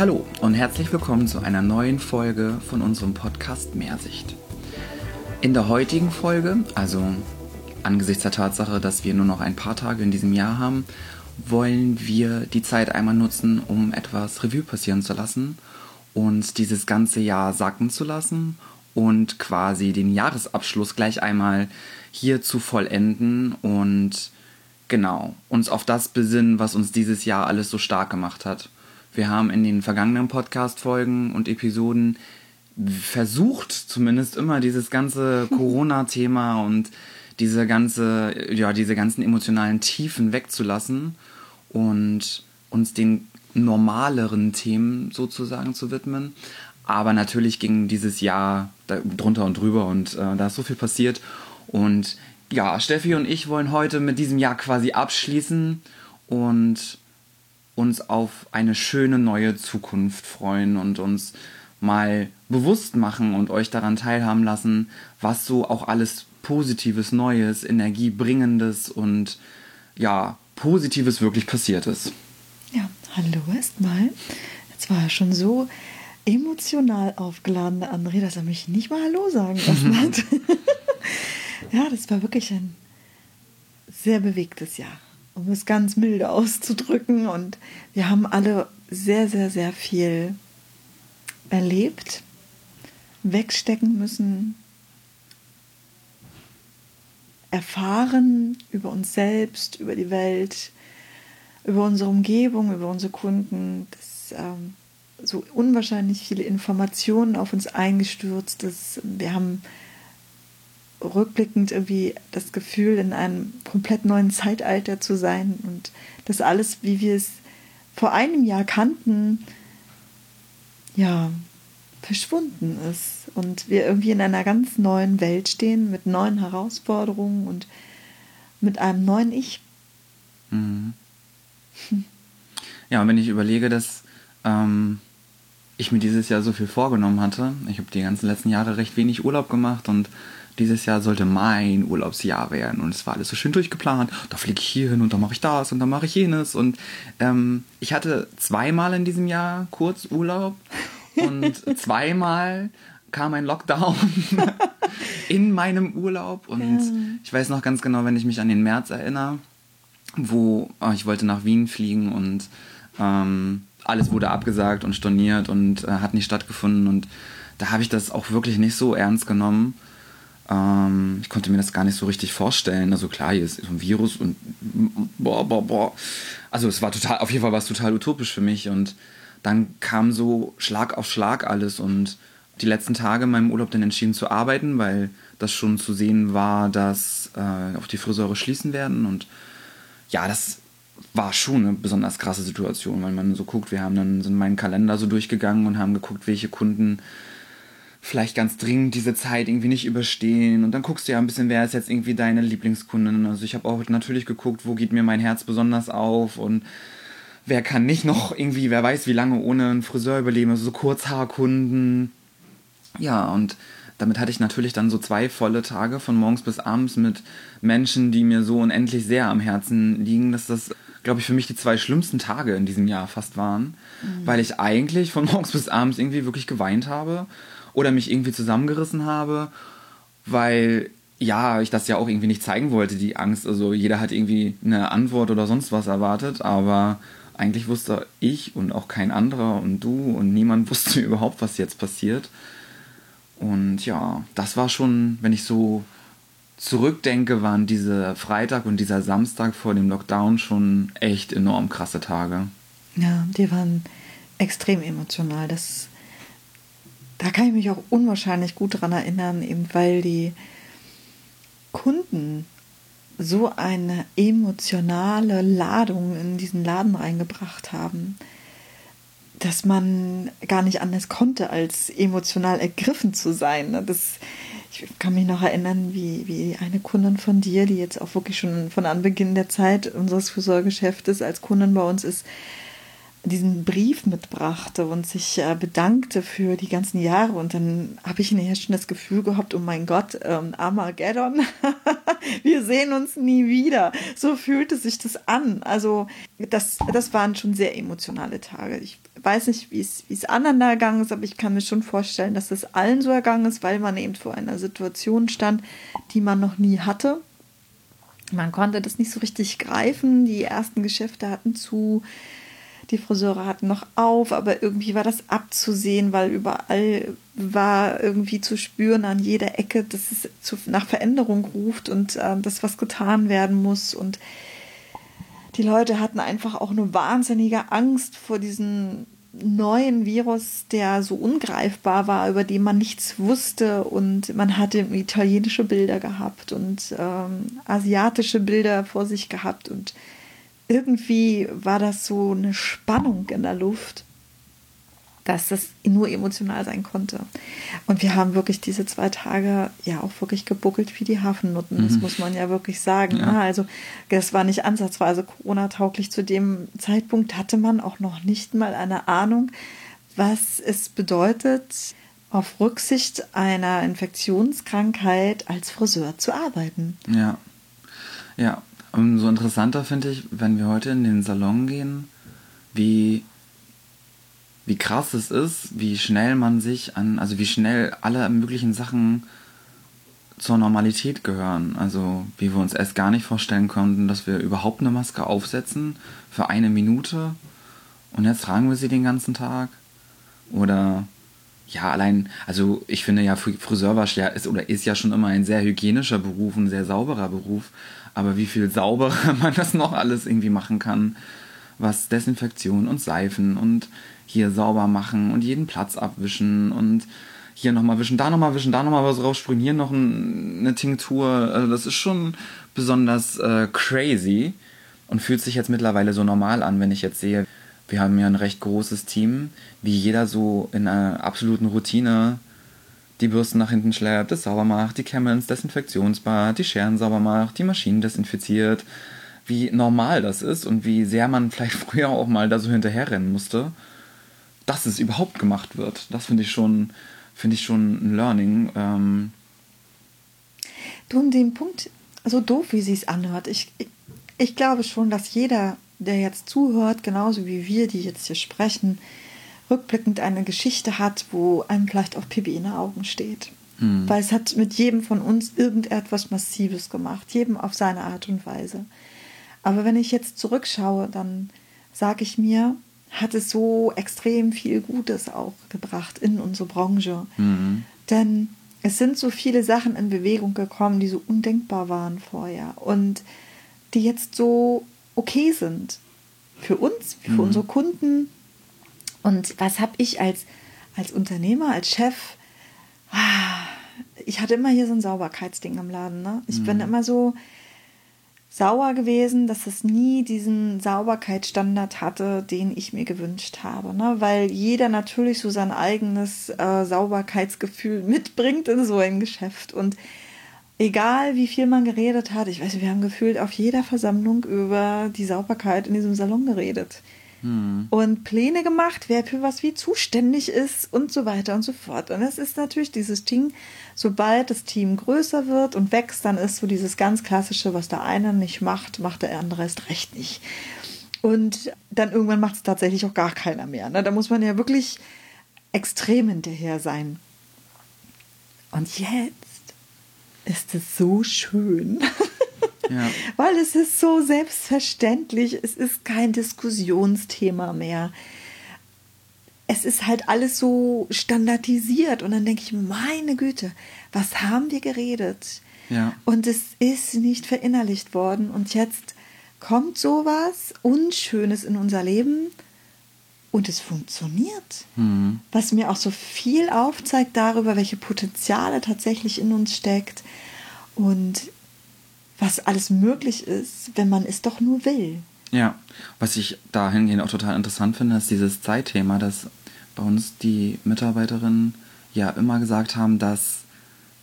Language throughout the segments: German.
Hallo und herzlich willkommen zu einer neuen Folge von unserem Podcast Mehrsicht. In der heutigen Folge, also angesichts der Tatsache, dass wir nur noch ein paar Tage in diesem Jahr haben, wollen wir die Zeit einmal nutzen, um etwas Revue passieren zu lassen und dieses ganze Jahr sacken zu lassen und quasi den Jahresabschluss gleich einmal hier zu vollenden und genau uns auf das besinnen, was uns dieses Jahr alles so stark gemacht hat. Wir haben in den vergangenen Podcast-Folgen und Episoden versucht, zumindest immer dieses ganze Corona-Thema und diese ganze, ja, diese ganzen emotionalen Tiefen wegzulassen und uns den normaleren Themen sozusagen zu widmen. Aber natürlich ging dieses Jahr drunter und drüber und äh, da ist so viel passiert. Und ja, Steffi und ich wollen heute mit diesem Jahr quasi abschließen und uns auf eine schöne neue Zukunft freuen und uns mal bewusst machen und euch daran teilhaben lassen, was so auch alles Positives, Neues, Energiebringendes und ja, Positives wirklich passiert ist. Ja, hallo erstmal. Jetzt war er schon so emotional aufgeladen, der André, dass er mich nicht mal Hallo sagen lassen hat. Ja, das war wirklich ein sehr bewegtes Jahr, um es ganz milde auszudrücken. Und wir haben alle sehr, sehr, sehr viel erlebt, wegstecken müssen, erfahren über uns selbst, über die Welt, über unsere Umgebung, über unsere Kunden. Das, ähm, so unwahrscheinlich viele Informationen auf uns eingestürzt. Das, wir haben rückblickend irgendwie das Gefühl, in einem komplett neuen Zeitalter zu sein und das alles, wie wir es vor einem Jahr kannten, ja, verschwunden ist und wir irgendwie in einer ganz neuen Welt stehen mit neuen Herausforderungen und mit einem neuen Ich. Mhm. Ja, und wenn ich überlege, dass ähm, ich mir dieses Jahr so viel vorgenommen hatte, ich habe die ganzen letzten Jahre recht wenig Urlaub gemacht und dieses Jahr sollte mein Urlaubsjahr werden und es war alles so schön durchgeplant. Da fliege ich hier hin und da mache ich das und dann mache ich jenes und ähm, ich hatte zweimal in diesem Jahr kurz Urlaub und zweimal kam ein Lockdown in meinem Urlaub. Und ja. ich weiß noch ganz genau, wenn ich mich an den März erinnere, wo oh, ich wollte nach Wien fliegen und ähm, alles wurde abgesagt und storniert und äh, hat nicht stattgefunden. Und da habe ich das auch wirklich nicht so ernst genommen. Ähm, ich konnte mir das gar nicht so richtig vorstellen. Also klar, hier ist so ein Virus und boah, boah, boah. Also es war total, auf jeden Fall war es total utopisch für mich und dann kam so Schlag auf Schlag alles und die letzten Tage in meinem Urlaub dann entschieden zu arbeiten, weil das schon zu sehen war, dass äh, auch die Friseure schließen werden. Und ja, das war schon eine besonders krasse Situation, weil man so guckt, wir haben dann sind meinen Kalender so durchgegangen und haben geguckt, welche Kunden vielleicht ganz dringend diese Zeit irgendwie nicht überstehen. Und dann guckst du ja ein bisschen, wer ist jetzt irgendwie deine Lieblingskundin. Also ich habe auch natürlich geguckt, wo geht mir mein Herz besonders auf und wer kann nicht noch irgendwie, wer weiß, wie lange ohne einen Friseur überleben, also so Kurzhaarkunden. Ja, und damit hatte ich natürlich dann so zwei volle Tage von morgens bis abends mit Menschen, die mir so unendlich sehr am Herzen liegen, dass das, glaube ich, für mich die zwei schlimmsten Tage in diesem Jahr fast waren, mhm. weil ich eigentlich von morgens bis abends irgendwie wirklich geweint habe oder mich irgendwie zusammengerissen habe, weil ja, ich das ja auch irgendwie nicht zeigen wollte, die Angst. Also jeder hat irgendwie eine Antwort oder sonst was erwartet, aber eigentlich wusste ich und auch kein anderer und du und niemand wusste überhaupt, was jetzt passiert. Und ja, das war schon, wenn ich so zurückdenke, waren diese Freitag und dieser Samstag vor dem Lockdown schon echt enorm krasse Tage. Ja, die waren extrem emotional. Das, da kann ich mich auch unwahrscheinlich gut dran erinnern, eben weil die Kunden so eine emotionale Ladung in diesen Laden reingebracht haben, dass man gar nicht anders konnte, als emotional ergriffen zu sein. Das, ich kann mich noch erinnern, wie, wie eine Kundin von dir, die jetzt auch wirklich schon von Anbeginn der Zeit unseres Fürsorgeschäftes als Kundin bei uns ist, diesen Brief mitbrachte und sich äh, bedankte für die ganzen Jahre. Und dann habe ich nachher schon das Gefühl gehabt, oh mein Gott, ähm, Armageddon. wir sehen uns nie wieder. So fühlte sich das an. Also das, das waren schon sehr emotionale Tage. Ich weiß nicht, wie es anderen da ergangen ist, aber ich kann mir schon vorstellen, dass es allen so ergangen ist, weil man eben vor einer Situation stand, die man noch nie hatte. Man konnte das nicht so richtig greifen. Die ersten Geschäfte hatten zu die Friseure hatten noch auf, aber irgendwie war das abzusehen, weil überall war irgendwie zu spüren an jeder Ecke, dass es zu, nach Veränderung ruft und äh, dass was getan werden muss. Und die Leute hatten einfach auch eine wahnsinnige Angst vor diesem neuen Virus, der so ungreifbar war, über den man nichts wusste. Und man hatte italienische Bilder gehabt und ähm, asiatische Bilder vor sich gehabt und irgendwie war das so eine Spannung in der Luft, dass das nur emotional sein konnte. Und wir haben wirklich diese zwei Tage ja auch wirklich gebuckelt wie die Hafennutten. Mhm. Das muss man ja wirklich sagen. Ja. Ne? Also das war nicht ansatzweise Corona-tauglich. Zu dem Zeitpunkt hatte man auch noch nicht mal eine Ahnung, was es bedeutet, auf Rücksicht einer Infektionskrankheit als Friseur zu arbeiten. Ja. Ja, Umso interessanter finde ich, wenn wir heute in den Salon gehen, wie, wie krass es ist, wie schnell man sich an, also wie schnell alle möglichen Sachen zur Normalität gehören. Also wie wir uns erst gar nicht vorstellen konnten, dass wir überhaupt eine Maske aufsetzen für eine Minute und jetzt tragen wir sie den ganzen Tag. Oder ja, allein, also ich finde ja, Friseurwasch ja ist oder ist ja schon immer ein sehr hygienischer Beruf, ein sehr sauberer Beruf. Aber wie viel sauberer man das noch alles irgendwie machen kann, was Desinfektion und Seifen und hier sauber machen und jeden Platz abwischen und hier nochmal wischen, da nochmal wischen, da nochmal was rausspringen, hier noch ein, eine Tinktur. Also das ist schon besonders äh, crazy und fühlt sich jetzt mittlerweile so normal an, wenn ich jetzt sehe, wir haben ja ein recht großes Team, wie jeder so in einer absoluten Routine die Bürsten nach hinten schleppt, das sauber macht, die Kämme ins Desinfektionsbad, die Scheren sauber macht, die Maschinen desinfiziert, wie normal das ist und wie sehr man vielleicht früher auch mal da so hinterherrennen musste, dass es überhaupt gemacht wird. Das finde ich schon, finde ich schon ein Learning. Ähm du, an dem Punkt, so doof wie sie es anhört, ich, ich, ich glaube schon, dass jeder, der jetzt zuhört, genauso wie wir, die jetzt hier sprechen, rückblickend eine Geschichte hat, wo einem vielleicht auch Pipi in den Augen steht. Mhm. Weil es hat mit jedem von uns irgendetwas Massives gemacht, jedem auf seine Art und Weise. Aber wenn ich jetzt zurückschaue, dann sage ich mir, hat es so extrem viel Gutes auch gebracht in unsere Branche. Mhm. Denn es sind so viele Sachen in Bewegung gekommen, die so undenkbar waren vorher und die jetzt so okay sind. Für uns, für mhm. unsere Kunden, und was habe ich als, als Unternehmer, als Chef? Ah, ich hatte immer hier so ein Sauberkeitsding im Laden. Ne? Ich mhm. bin immer so sauer gewesen, dass es nie diesen Sauberkeitsstandard hatte, den ich mir gewünscht habe. Ne? Weil jeder natürlich so sein eigenes äh, Sauberkeitsgefühl mitbringt in so ein Geschäft. Und egal wie viel man geredet hat, ich weiß, wir haben gefühlt auf jeder Versammlung über die Sauberkeit in diesem Salon geredet hm. und Pläne gemacht, wer für was wie zuständig ist und so weiter und so fort. Und es ist natürlich dieses Ding, sobald das Team größer wird und wächst, dann ist so dieses ganz klassische, was der eine nicht macht, macht der andere erst recht nicht. Und dann irgendwann macht es tatsächlich auch gar keiner mehr. Ne? Da muss man ja wirklich extrem hinterher sein. Und jetzt ist es so schön. Ja. Weil es ist so selbstverständlich, es ist kein Diskussionsthema mehr. Es ist halt alles so standardisiert und dann denke ich meine Güte, was haben wir geredet? Ja. Und es ist nicht verinnerlicht worden und jetzt kommt sowas Unschönes in unser Leben und es funktioniert. Mhm. Was mir auch so viel aufzeigt darüber, welche Potenziale tatsächlich in uns steckt. Und was alles möglich ist, wenn man es doch nur will. Ja, was ich dahingehend auch total interessant finde, ist dieses Zeitthema, dass bei uns die Mitarbeiterinnen ja immer gesagt haben, dass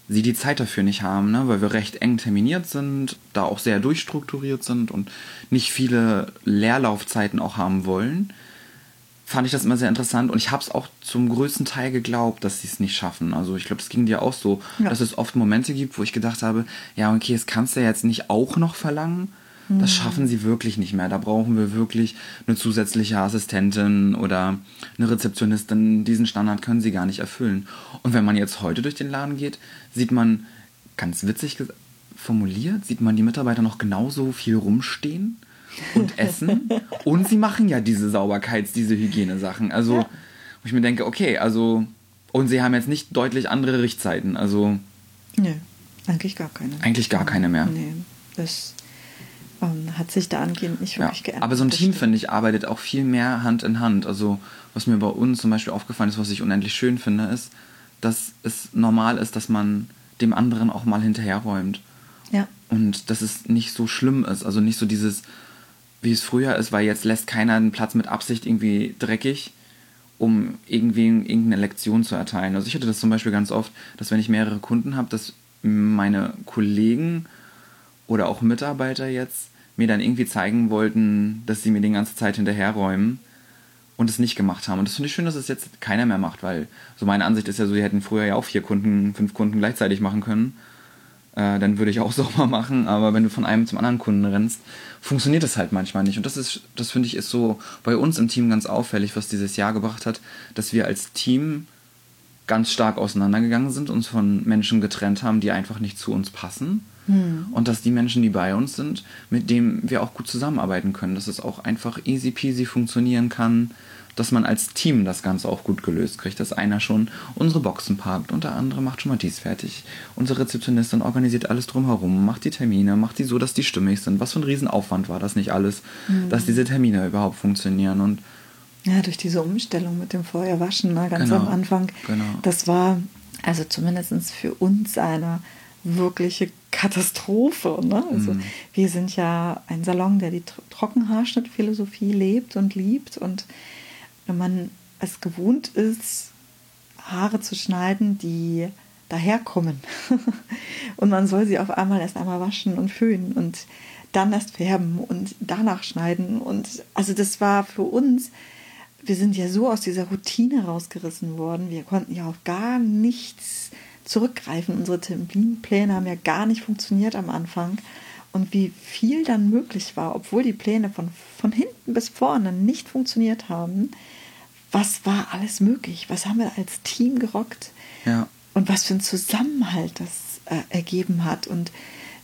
sie die Zeit dafür nicht haben, ne? weil wir recht eng terminiert sind, da auch sehr durchstrukturiert sind und nicht viele Leerlaufzeiten auch haben wollen. Fand ich das immer sehr interessant und ich habe es auch zum größten Teil geglaubt, dass sie es nicht schaffen. Also ich glaube, es ging dir auch so, ja. dass es oft Momente gibt, wo ich gedacht habe, ja, okay, das kannst du ja jetzt nicht auch noch verlangen. Das hm. schaffen sie wirklich nicht mehr. Da brauchen wir wirklich eine zusätzliche Assistentin oder eine Rezeptionistin. Diesen Standard können sie gar nicht erfüllen. Und wenn man jetzt heute durch den Laden geht, sieht man, ganz witzig formuliert, sieht man die Mitarbeiter noch genauso viel rumstehen und essen. und sie machen ja diese Sauberkeits-, diese Hygienesachen. Also, ja. wo ich mir denke, okay, also, und sie haben jetzt nicht deutlich andere Richtzeiten. Also. Nee, eigentlich gar keine. Eigentlich gar keine mehr. Nee, das ähm, hat sich da angehend nicht wirklich ja, geändert. Aber so ein Team, finde ich, arbeitet auch viel mehr Hand in Hand. Also, was mir bei uns zum Beispiel aufgefallen ist, was ich unendlich schön finde, ist, dass es normal ist, dass man dem anderen auch mal hinterherräumt. Ja. Und dass es nicht so schlimm ist. Also nicht so dieses, wie es früher ist, weil jetzt lässt keiner einen Platz mit Absicht irgendwie dreckig, um irgendwie irgendeine Lektion zu erteilen. Also ich hatte das zum Beispiel ganz oft, dass wenn ich mehrere Kunden habe, dass meine Kollegen oder auch Mitarbeiter jetzt mir dann irgendwie zeigen wollten, dass sie mir die ganze Zeit hinterherräumen und es nicht gemacht haben. Und das finde ich schön, dass es jetzt keiner mehr macht, weil so meine Ansicht ist ja so, die hätten früher ja auch vier Kunden, fünf Kunden gleichzeitig machen können äh, dann würde ich auch sauber machen. Aber wenn du von einem zum anderen Kunden rennst, funktioniert das halt manchmal nicht. Und das ist, das finde ich, ist so bei uns im Team ganz auffällig, was dieses Jahr gebracht hat, dass wir als Team ganz stark auseinandergegangen sind, uns von Menschen getrennt haben, die einfach nicht zu uns passen. Hm. Und dass die Menschen, die bei uns sind, mit denen wir auch gut zusammenarbeiten können, dass es auch einfach easy peasy funktionieren kann, dass man als Team das Ganze auch gut gelöst kriegt, dass einer schon unsere Boxen parkt und der andere macht schon mal dies fertig. Unsere Rezeptionistin organisiert alles drumherum, macht die Termine, macht die so, dass die stimmig sind. Was für ein Riesenaufwand war das nicht alles, mhm. dass diese Termine überhaupt funktionieren und ja, durch diese Umstellung mit dem Feuerwaschen ne, ganz genau, am Anfang, genau. das war also zumindest für uns eine wirkliche Katastrophe. Ne? Also mm. wir sind ja ein Salon, der die Trockenhaarschnittphilosophie lebt und liebt und wenn man es gewohnt ist, Haare zu schneiden, die daherkommen. und man soll sie auf einmal erst einmal waschen und föhnen und dann erst färben und danach schneiden. Und also das war für uns, wir sind ja so aus dieser Routine rausgerissen worden. Wir konnten ja auf gar nichts zurückgreifen. Unsere Terminpläne haben ja gar nicht funktioniert am Anfang. Und wie viel dann möglich war, obwohl die Pläne von, von hinten bis vorne nicht funktioniert haben, was war alles möglich? Was haben wir als Team gerockt? Ja. Und was für ein Zusammenhalt das äh, ergeben hat und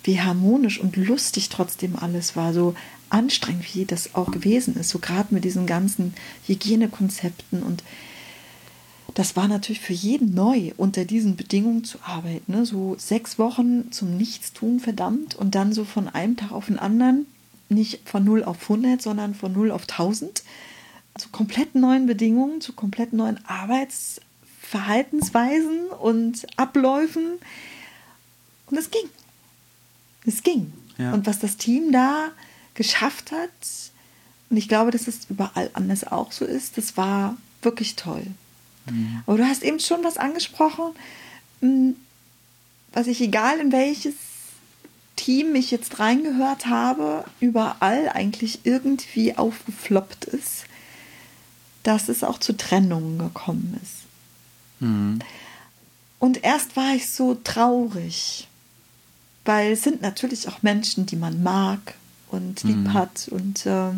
wie harmonisch und lustig trotzdem alles war, so anstrengend wie das auch gewesen ist, so gerade mit diesen ganzen Hygienekonzepten und das war natürlich für jeden neu, unter diesen Bedingungen zu arbeiten. Ne? So sechs Wochen zum Nichtstun, verdammt, und dann so von einem Tag auf den anderen, nicht von 0 auf 100, sondern von 0 auf 1000 zu komplett neuen Bedingungen, zu komplett neuen Arbeitsverhaltensweisen und Abläufen. Und es ging. Es ging. Ja. Und was das Team da geschafft hat, und ich glaube, dass es überall anders auch so ist, das war wirklich toll. Mhm. Aber du hast eben schon was angesprochen, hm, was ich, egal in welches Team ich jetzt reingehört habe, überall eigentlich irgendwie aufgefloppt ist dass es auch zu Trennungen gekommen ist. Mhm. Und erst war ich so traurig, weil es sind natürlich auch Menschen, die man mag und lieb mhm. hat und äh,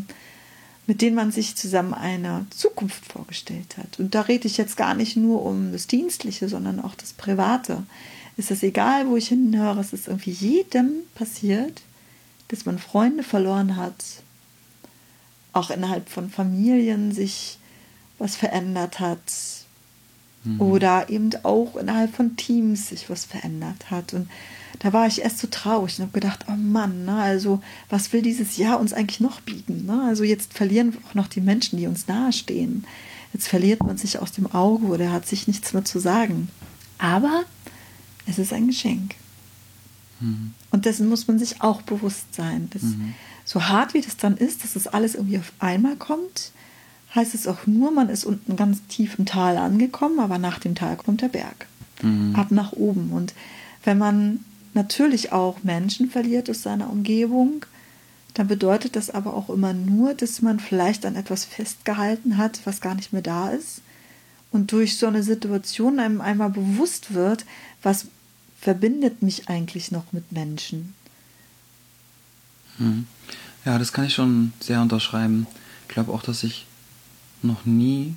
mit denen man sich zusammen eine Zukunft vorgestellt hat. Und da rede ich jetzt gar nicht nur um das Dienstliche, sondern auch das Private. Es ist egal, wo ich hinhöre, es ist irgendwie jedem passiert, dass man Freunde verloren hat, auch innerhalb von Familien sich was verändert hat. Mhm. Oder eben auch innerhalb von Teams sich was verändert hat. Und da war ich erst so traurig und habe gedacht, oh Mann, ne, also was will dieses Jahr uns eigentlich noch bieten? Ne? Also jetzt verlieren wir auch noch die Menschen, die uns nahestehen. Jetzt verliert man sich aus dem Auge oder hat sich nichts mehr zu sagen. Aber es ist ein Geschenk. Mhm. Und dessen muss man sich auch bewusst sein. Dass, mhm. So hart wie das dann ist, dass es das alles irgendwie auf einmal kommt, heißt es auch nur, man ist unten ganz tief im Tal angekommen, aber nach dem Tal kommt der Berg. Mhm. Ab nach oben. Und wenn man natürlich auch Menschen verliert aus seiner Umgebung, dann bedeutet das aber auch immer nur, dass man vielleicht an etwas festgehalten hat, was gar nicht mehr da ist. Und durch so eine Situation einem einmal bewusst wird, was verbindet mich eigentlich noch mit Menschen. Hm. Ja, das kann ich schon sehr unterschreiben. Ich glaube auch, dass ich noch nie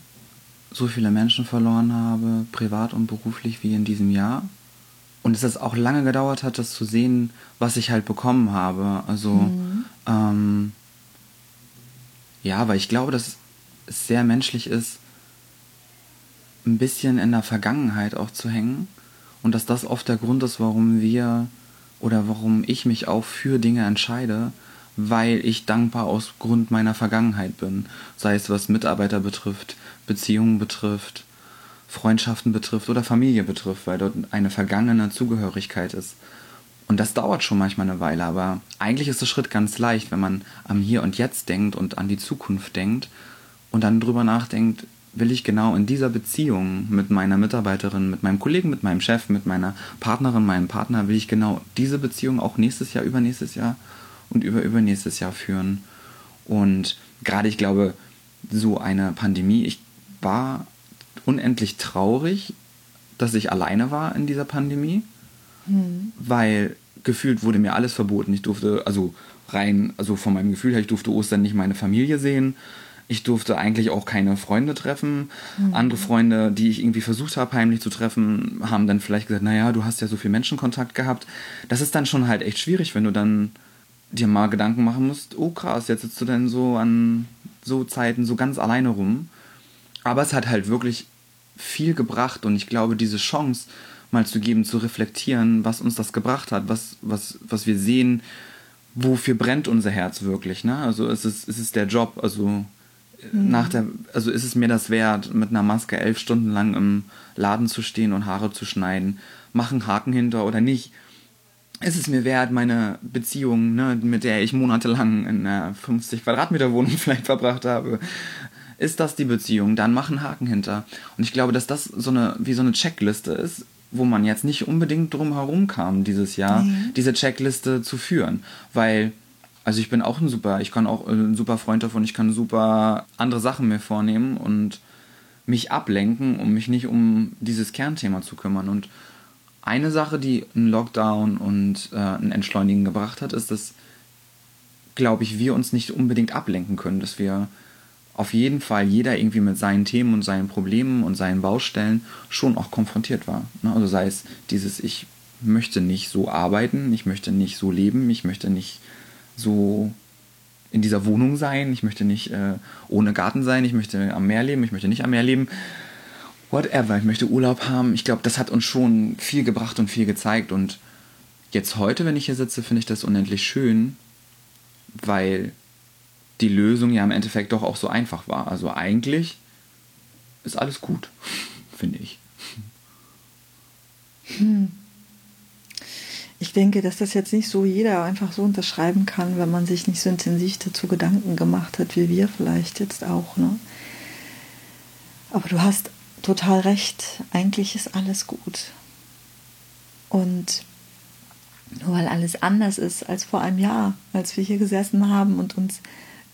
so viele Menschen verloren habe, privat und beruflich, wie in diesem Jahr. Und dass es auch lange gedauert hat, das zu sehen, was ich halt bekommen habe. Also, mhm. ähm, ja, weil ich glaube, dass es sehr menschlich ist, ein bisschen in der Vergangenheit auch zu hängen. Und dass das oft der Grund ist, warum wir oder warum ich mich auch für Dinge entscheide, weil ich dankbar aus Grund meiner Vergangenheit bin. Sei es was Mitarbeiter betrifft, Beziehungen betrifft, Freundschaften betrifft oder Familie betrifft, weil dort eine vergangene Zugehörigkeit ist. Und das dauert schon manchmal eine Weile, aber eigentlich ist der Schritt ganz leicht, wenn man am Hier und Jetzt denkt und an die Zukunft denkt und dann drüber nachdenkt, will ich genau in dieser Beziehung mit meiner Mitarbeiterin, mit meinem Kollegen, mit meinem Chef, mit meiner Partnerin, meinem Partner, will ich genau diese Beziehung auch nächstes Jahr, übernächstes Jahr und über übernächstes Jahr führen. Und gerade ich glaube, so eine Pandemie, ich war unendlich traurig, dass ich alleine war in dieser Pandemie, mhm. weil gefühlt wurde mir alles verboten. Ich durfte, also rein, also von meinem Gefühl her, ich durfte Ostern nicht meine Familie sehen. Ich durfte eigentlich auch keine Freunde treffen. Mhm. Andere Freunde, die ich irgendwie versucht habe, heimlich zu treffen, haben dann vielleicht gesagt, naja, du hast ja so viel Menschenkontakt gehabt. Das ist dann schon halt echt schwierig, wenn du dann dir mal Gedanken machen musst, oh krass, jetzt sitzt du denn so an so Zeiten so ganz alleine rum. Aber es hat halt wirklich viel gebracht und ich glaube, diese Chance mal zu geben, zu reflektieren, was uns das gebracht hat, was, was, was wir sehen, wofür brennt unser Herz wirklich. Ne? Also ist es, ist es der Job, also mhm. nach der, also ist es mir das wert, mit einer Maske elf Stunden lang im Laden zu stehen und Haare zu schneiden, machen Haken hinter oder nicht ist es mir wert, meine Beziehung, ne, mit der ich monatelang in einer 50 Quadratmeter Wohnung vielleicht verbracht habe, ist das die Beziehung? Dann mach einen Haken hinter. Und ich glaube, dass das so eine, wie so eine Checkliste ist, wo man jetzt nicht unbedingt drum herum kam, dieses Jahr, mhm. diese Checkliste zu führen. Weil, also ich bin auch ein super, ich kann auch ein super Freund davon, ich kann super andere Sachen mir vornehmen und mich ablenken, um mich nicht um dieses Kernthema zu kümmern. Und eine Sache, die ein Lockdown und äh, ein Entschleunigen gebracht hat, ist, dass, glaube ich, wir uns nicht unbedingt ablenken können, dass wir auf jeden Fall jeder irgendwie mit seinen Themen und seinen Problemen und seinen Baustellen schon auch konfrontiert war. Ne? Also sei es dieses, ich möchte nicht so arbeiten, ich möchte nicht so leben, ich möchte nicht so in dieser Wohnung sein, ich möchte nicht äh, ohne Garten sein, ich möchte am Meer leben, ich möchte nicht am Meer leben whatever, ich möchte Urlaub haben. Ich glaube, das hat uns schon viel gebracht und viel gezeigt. Und jetzt heute, wenn ich hier sitze, finde ich das unendlich schön, weil die Lösung ja im Endeffekt doch auch so einfach war. Also eigentlich ist alles gut, finde ich. Hm. Ich denke, dass das jetzt nicht so jeder einfach so unterschreiben kann, wenn man sich nicht so intensiv dazu Gedanken gemacht hat, wie wir vielleicht jetzt auch. Ne? Aber du hast total recht. Eigentlich ist alles gut. Und nur weil alles anders ist als vor einem Jahr, als wir hier gesessen haben und uns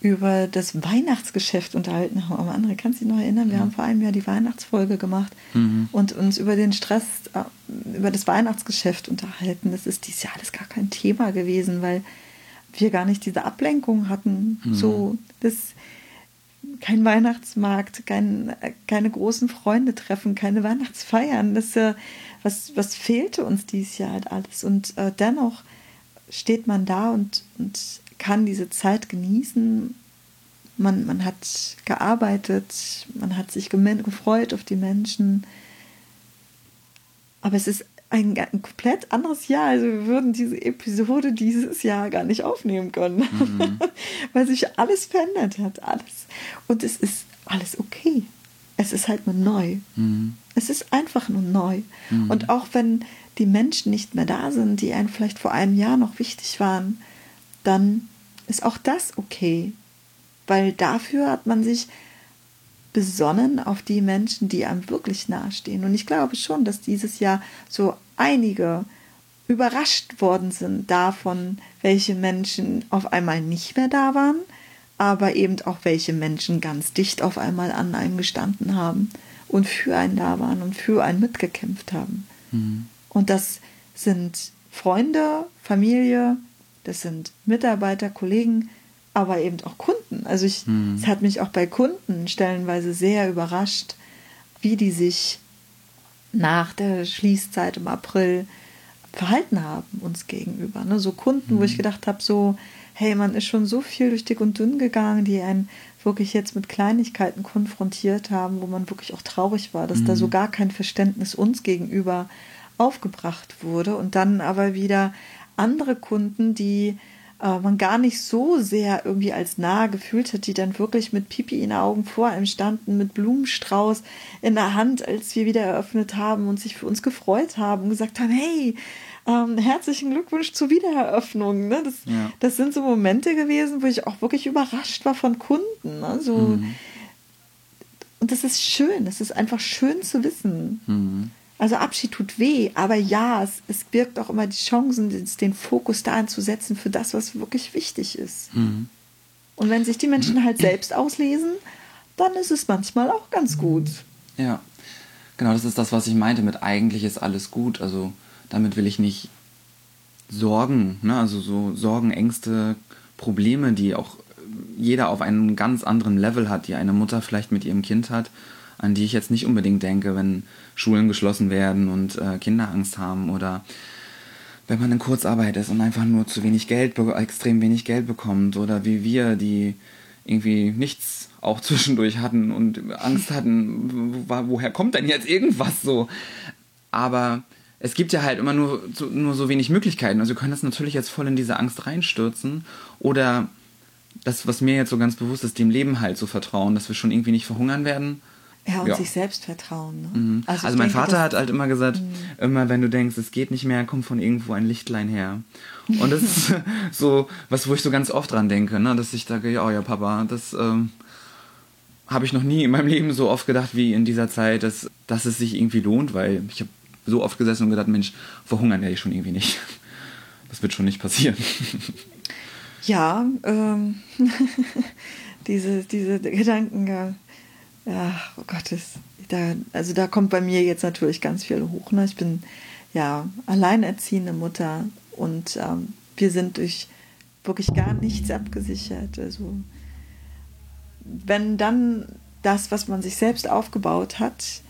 über das Weihnachtsgeschäft unterhalten haben. Aber andere, kannst du dich noch erinnern? Wir mhm. haben vor einem Jahr die Weihnachtsfolge gemacht mhm. und uns über den Stress, äh, über das Weihnachtsgeschäft unterhalten. Das ist dieses Jahr alles gar kein Thema gewesen, weil wir gar nicht diese Ablenkung hatten. Mhm. So, das, kein Weihnachtsmarkt, kein, keine großen Freunde treffen, keine Weihnachtsfeiern. Das, äh, was, was fehlte uns dieses Jahr halt alles. Und äh, dennoch steht man da und, und kann diese Zeit genießen. Man, man hat gearbeitet, man hat sich gefreut auf die Menschen. Aber es ist ein, ein, komplett anderes Jahr. Also wir würden diese Episode dieses Jahr gar nicht aufnehmen können, mhm. weil sich alles verändert hat, alles. Und es ist alles okay. Es ist halt nur neu. Mhm. Es ist einfach nur neu. Mhm. Und auch wenn die Menschen nicht mehr da sind, die einem vielleicht vor einem Jahr noch wichtig waren, dann ist auch das okay. Weil dafür hat man sich besonnen auf die Menschen, die einem wirklich nahestehen. Und ich glaube schon, dass dieses Jahr so einige überrascht worden sind davon, welche Menschen auf einmal nicht mehr da waren, aber eben auch welche Menschen ganz dicht auf einmal an einem gestanden haben und für einen da waren und für einen mitgekämpft haben. Mhm. Und das sind Freunde, Familie, das sind Mitarbeiter, Kollegen, aber eben auch Kunden. Also ich, mhm. es hat mich auch bei Kunden stellenweise sehr überrascht, wie die sich nach der Schließzeit im April verhalten haben uns gegenüber. Ne? So Kunden, mhm. wo ich mhm. gedacht habe, so, hey, man ist schon so viel durch dick und dünn gegangen, die einen wirklich jetzt mit Kleinigkeiten konfrontiert haben, wo man wirklich auch traurig war, dass mhm. da so gar kein Verständnis uns gegenüber aufgebracht wurde. Und dann aber wieder andere Kunden, die äh, man gar nicht so sehr irgendwie als nahe gefühlt hat, die dann wirklich mit Pipi in den Augen vor einem standen, mit Blumenstrauß in der Hand, als wir wieder eröffnet haben und sich für uns gefreut haben und gesagt haben, hey, ähm, herzlichen Glückwunsch zur Wiedereröffnung. Ne? Das, ja. das sind so Momente gewesen, wo ich auch wirklich überrascht war von Kunden. Ne? So, mhm. Und das ist schön, es ist einfach schön zu wissen. Mhm. Also Abschied tut weh, aber ja, es, es birgt auch immer die Chancen, den Fokus dahin zu setzen für das, was wirklich wichtig ist. Mhm. Und wenn sich die Menschen halt selbst auslesen, dann ist es manchmal auch ganz gut. Ja, genau, das ist das, was ich meinte mit eigentlich ist alles gut. Also damit will ich nicht Sorgen, ne? also so Sorgen, Ängste, Probleme, die auch jeder auf einem ganz anderen Level hat, die eine Mutter vielleicht mit ihrem Kind hat, an die ich jetzt nicht unbedingt denke, wenn Schulen geschlossen werden und äh, Kinder Angst haben oder wenn man in Kurzarbeit ist und einfach nur zu wenig Geld, extrem wenig Geld bekommt oder wie wir, die irgendwie nichts auch zwischendurch hatten und Angst hatten, wo, woher kommt denn jetzt irgendwas so? Aber es gibt ja halt immer nur so, nur so wenig Möglichkeiten. Also wir können das natürlich jetzt voll in diese Angst reinstürzen oder das, was mir jetzt so ganz bewusst ist, dem Leben halt so vertrauen, dass wir schon irgendwie nicht verhungern werden ja, und ja. sich selbst vertrauen. Ne? Mhm. Also, also mein denke, Vater hat halt immer gesagt, mhm. immer wenn du denkst, es geht nicht mehr, kommt von irgendwo ein Lichtlein her. Und das ist so was, wo ich so ganz oft dran denke, ne? dass ich sage, ja, oh ja, Papa, das ähm, habe ich noch nie in meinem Leben so oft gedacht wie in dieser Zeit, dass, dass es sich irgendwie lohnt, weil ich habe so oft gesessen und gedacht, Mensch, verhungern werde ich schon irgendwie nicht. Das wird schon nicht passieren. Ja, ähm, diese, diese Gedanken ja, oh Gottes, da, also da kommt bei mir jetzt natürlich ganz viel hoch. Ne? Ich bin ja alleinerziehende Mutter und ähm, wir sind durch wirklich gar nichts abgesichert. Also wenn dann das, was man sich selbst aufgebaut hat,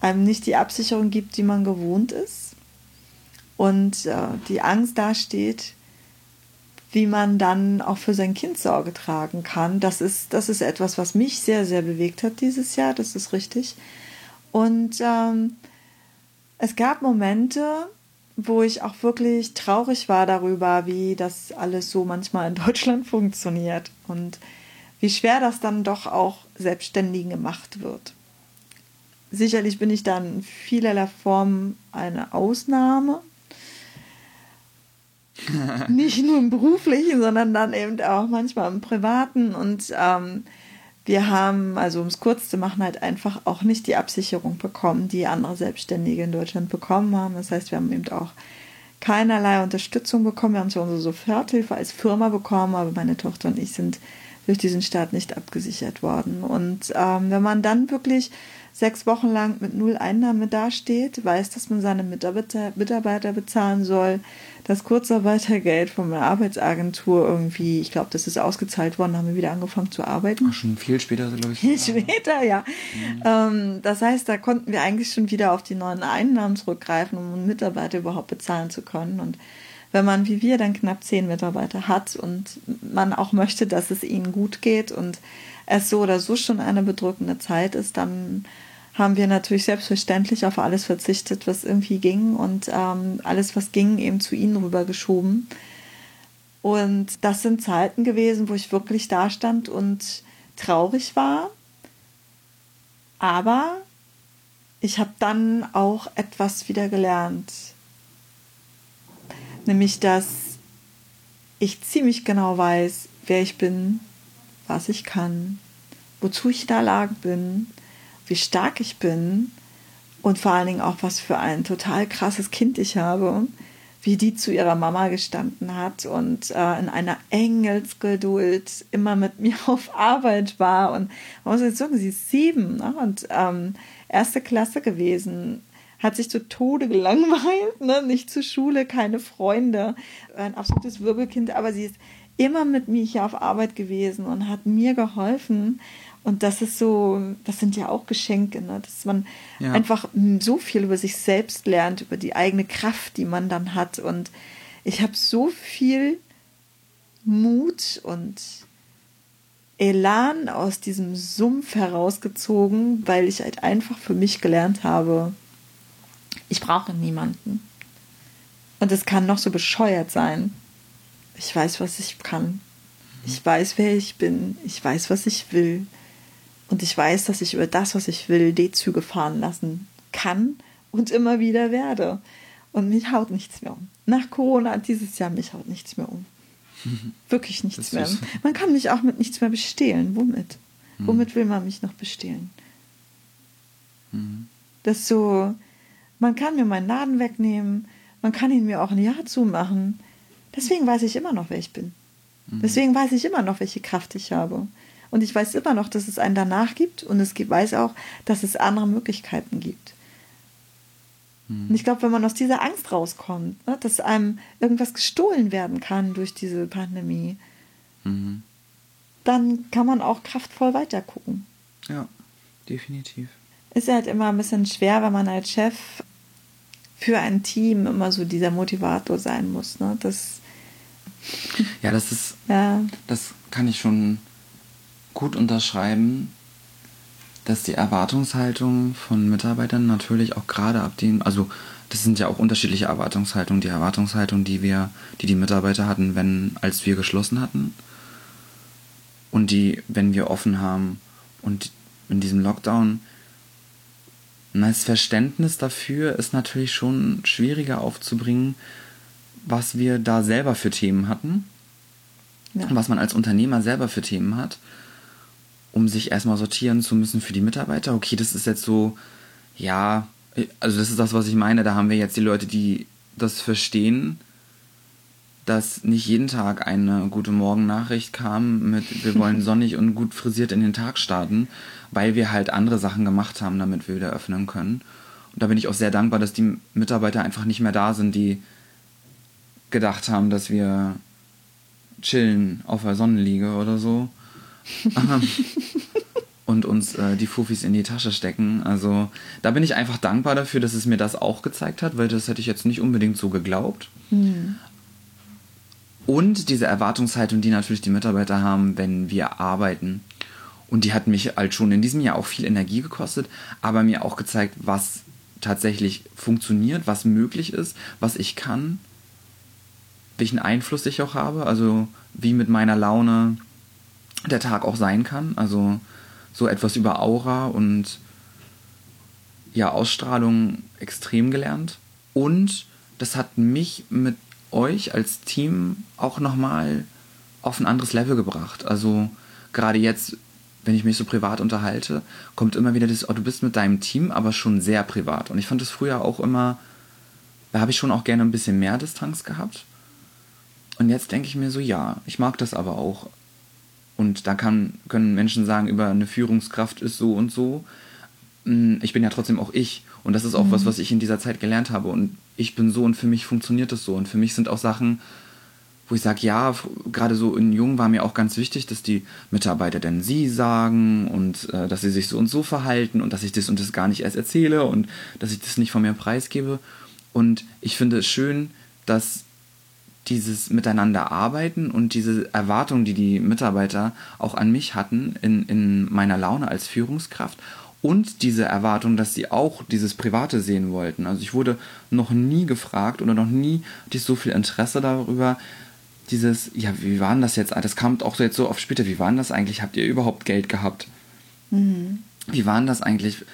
einem nicht die Absicherung gibt, die man gewohnt ist und äh, die Angst dasteht, wie man dann auch für sein Kind Sorge tragen kann. Das ist, das ist etwas, was mich sehr, sehr bewegt hat dieses Jahr, das ist richtig. Und ähm, es gab Momente, wo ich auch wirklich traurig war darüber, wie das alles so manchmal in Deutschland funktioniert und wie schwer das dann doch auch Selbstständigen gemacht wird. Sicherlich bin ich dann in vielerlei Form eine Ausnahme, nicht nur im beruflichen, sondern dann eben auch manchmal im privaten. Und ähm, wir haben, also um es kurz zu machen, halt einfach auch nicht die Absicherung bekommen, die andere Selbstständige in Deutschland bekommen haben. Das heißt, wir haben eben auch keinerlei Unterstützung bekommen. Wir haben zwar unsere Soforthilfe als Firma bekommen, aber meine Tochter und ich sind durch diesen Staat nicht abgesichert worden. Und ähm, wenn man dann wirklich sechs Wochen lang mit null Einnahme dasteht, weiß, dass man seine Mitarbeiter, Mitarbeiter bezahlen soll, das Kurzarbeitergeld von der Arbeitsagentur irgendwie, ich glaube, das ist ausgezahlt worden, haben wir wieder angefangen zu arbeiten. Ach, schon viel später, glaube ich. Viel später, ja. Mhm. Ähm, das heißt, da konnten wir eigentlich schon wieder auf die neuen Einnahmen zurückgreifen, um einen Mitarbeiter überhaupt bezahlen zu können. Und wenn man wie wir dann knapp zehn Mitarbeiter hat und man auch möchte, dass es ihnen gut geht und es so oder so schon eine bedrückende Zeit ist, dann haben wir natürlich selbstverständlich auf alles verzichtet, was irgendwie ging und ähm, alles, was ging, eben zu ihnen rübergeschoben. Und das sind Zeiten gewesen, wo ich wirklich da stand und traurig war. Aber ich habe dann auch etwas wieder gelernt. Nämlich, dass ich ziemlich genau weiß, wer ich bin, was ich kann, wozu ich in der bin wie stark ich bin und vor allen Dingen auch, was für ein total krasses Kind ich habe, wie die zu ihrer Mama gestanden hat und äh, in einer Engelsgeduld immer mit mir auf Arbeit war. Und man muss jetzt sagen, sie ist sieben ne? und ähm, erste Klasse gewesen, hat sich zu Tode gelangweilt, ne? nicht zur Schule, keine Freunde, ein absolutes Wirbelkind, aber sie ist immer mit mir hier auf Arbeit gewesen und hat mir geholfen. Und das ist so, das sind ja auch Geschenke, ne? dass man ja. einfach so viel über sich selbst lernt, über die eigene Kraft, die man dann hat. Und ich habe so viel Mut und Elan aus diesem Sumpf herausgezogen, weil ich halt einfach für mich gelernt habe, ich brauche niemanden. Und es kann noch so bescheuert sein. Ich weiß, was ich kann. Ich weiß, wer ich bin. Ich weiß, was ich will. Und ich weiß, dass ich über das, was ich will, D-Züge fahren lassen kann und immer wieder werde. Und mich haut nichts mehr um. Nach Corona dieses Jahr, mich haut nichts mehr um. Wirklich nichts mehr. Man kann mich auch mit nichts mehr bestehlen. Womit? Mhm. Womit will man mich noch bestehlen? Mhm. Das ist so, man kann mir meinen Laden wegnehmen, man kann ihn mir auch ein Jahr zumachen. Deswegen weiß ich immer noch, wer ich bin. Mhm. Deswegen weiß ich immer noch, welche Kraft ich habe. Und ich weiß immer noch, dass es einen danach gibt und es weiß auch, dass es andere Möglichkeiten gibt. Mhm. Und ich glaube, wenn man aus dieser Angst rauskommt, ne, dass einem irgendwas gestohlen werden kann durch diese Pandemie, mhm. dann kann man auch kraftvoll weitergucken. Ja, definitiv. Ist halt immer ein bisschen schwer, wenn man als Chef für ein Team immer so dieser Motivator sein muss. Ne? Das, ja, das ist. Ja. Das kann ich schon gut unterschreiben, dass die Erwartungshaltung von Mitarbeitern natürlich auch gerade ab dem, also das sind ja auch unterschiedliche Erwartungshaltungen. Die Erwartungshaltung, die wir, die die Mitarbeiter hatten, wenn, als wir geschlossen hatten und die, wenn wir offen haben und in diesem Lockdown, das Verständnis dafür ist natürlich schon schwieriger aufzubringen, was wir da selber für Themen hatten, ja. was man als Unternehmer selber für Themen hat um sich erstmal sortieren zu müssen für die Mitarbeiter. Okay, das ist jetzt so, ja, also das ist das, was ich meine. Da haben wir jetzt die Leute, die das verstehen, dass nicht jeden Tag eine gute Morgen-Nachricht kam mit, wir wollen sonnig und gut frisiert in den Tag starten, weil wir halt andere Sachen gemacht haben, damit wir wieder öffnen können. Und da bin ich auch sehr dankbar, dass die Mitarbeiter einfach nicht mehr da sind, die gedacht haben, dass wir chillen auf der Sonnenliege oder so, und uns äh, die Fufis in die Tasche stecken. Also da bin ich einfach dankbar dafür, dass es mir das auch gezeigt hat, weil das hätte ich jetzt nicht unbedingt so geglaubt. Mhm. Und diese Erwartungshaltung, die natürlich die Mitarbeiter haben, wenn wir arbeiten. Und die hat mich halt schon in diesem Jahr auch viel Energie gekostet, aber mir auch gezeigt, was tatsächlich funktioniert, was möglich ist, was ich kann, welchen Einfluss ich auch habe, also wie mit meiner Laune der Tag auch sein kann. Also so etwas über Aura und ja, Ausstrahlung extrem gelernt. Und das hat mich mit euch als Team auch nochmal auf ein anderes Level gebracht. Also gerade jetzt, wenn ich mich so privat unterhalte, kommt immer wieder das, oh, du bist mit deinem Team, aber schon sehr privat. Und ich fand das früher auch immer, da habe ich schon auch gerne ein bisschen mehr Distanz gehabt. Und jetzt denke ich mir so, ja, ich mag das aber auch. Und da kann, können Menschen sagen, über eine Führungskraft ist so und so. Mm, ich bin ja trotzdem auch ich. Und das ist auch mhm. was, was ich in dieser Zeit gelernt habe. Und ich bin so und für mich funktioniert das so. Und für mich sind auch Sachen, wo ich sage, ja, gerade so in Jung war mir auch ganz wichtig, dass die Mitarbeiter denn sie sagen und äh, dass sie sich so und so verhalten und dass ich das und das gar nicht erst erzähle und dass ich das nicht von mir preisgebe. Und ich finde es schön, dass dieses Miteinander arbeiten und diese Erwartung, die die Mitarbeiter auch an mich hatten in, in meiner Laune als Führungskraft und diese Erwartung, dass sie auch dieses Private sehen wollten. Also ich wurde noch nie gefragt oder noch nie hatte ich so viel Interesse darüber, dieses, ja, wie war denn das jetzt? Das kam auch jetzt so oft später, wie war denn das eigentlich? Habt ihr überhaupt Geld gehabt? Mhm. Wie war denn das eigentlich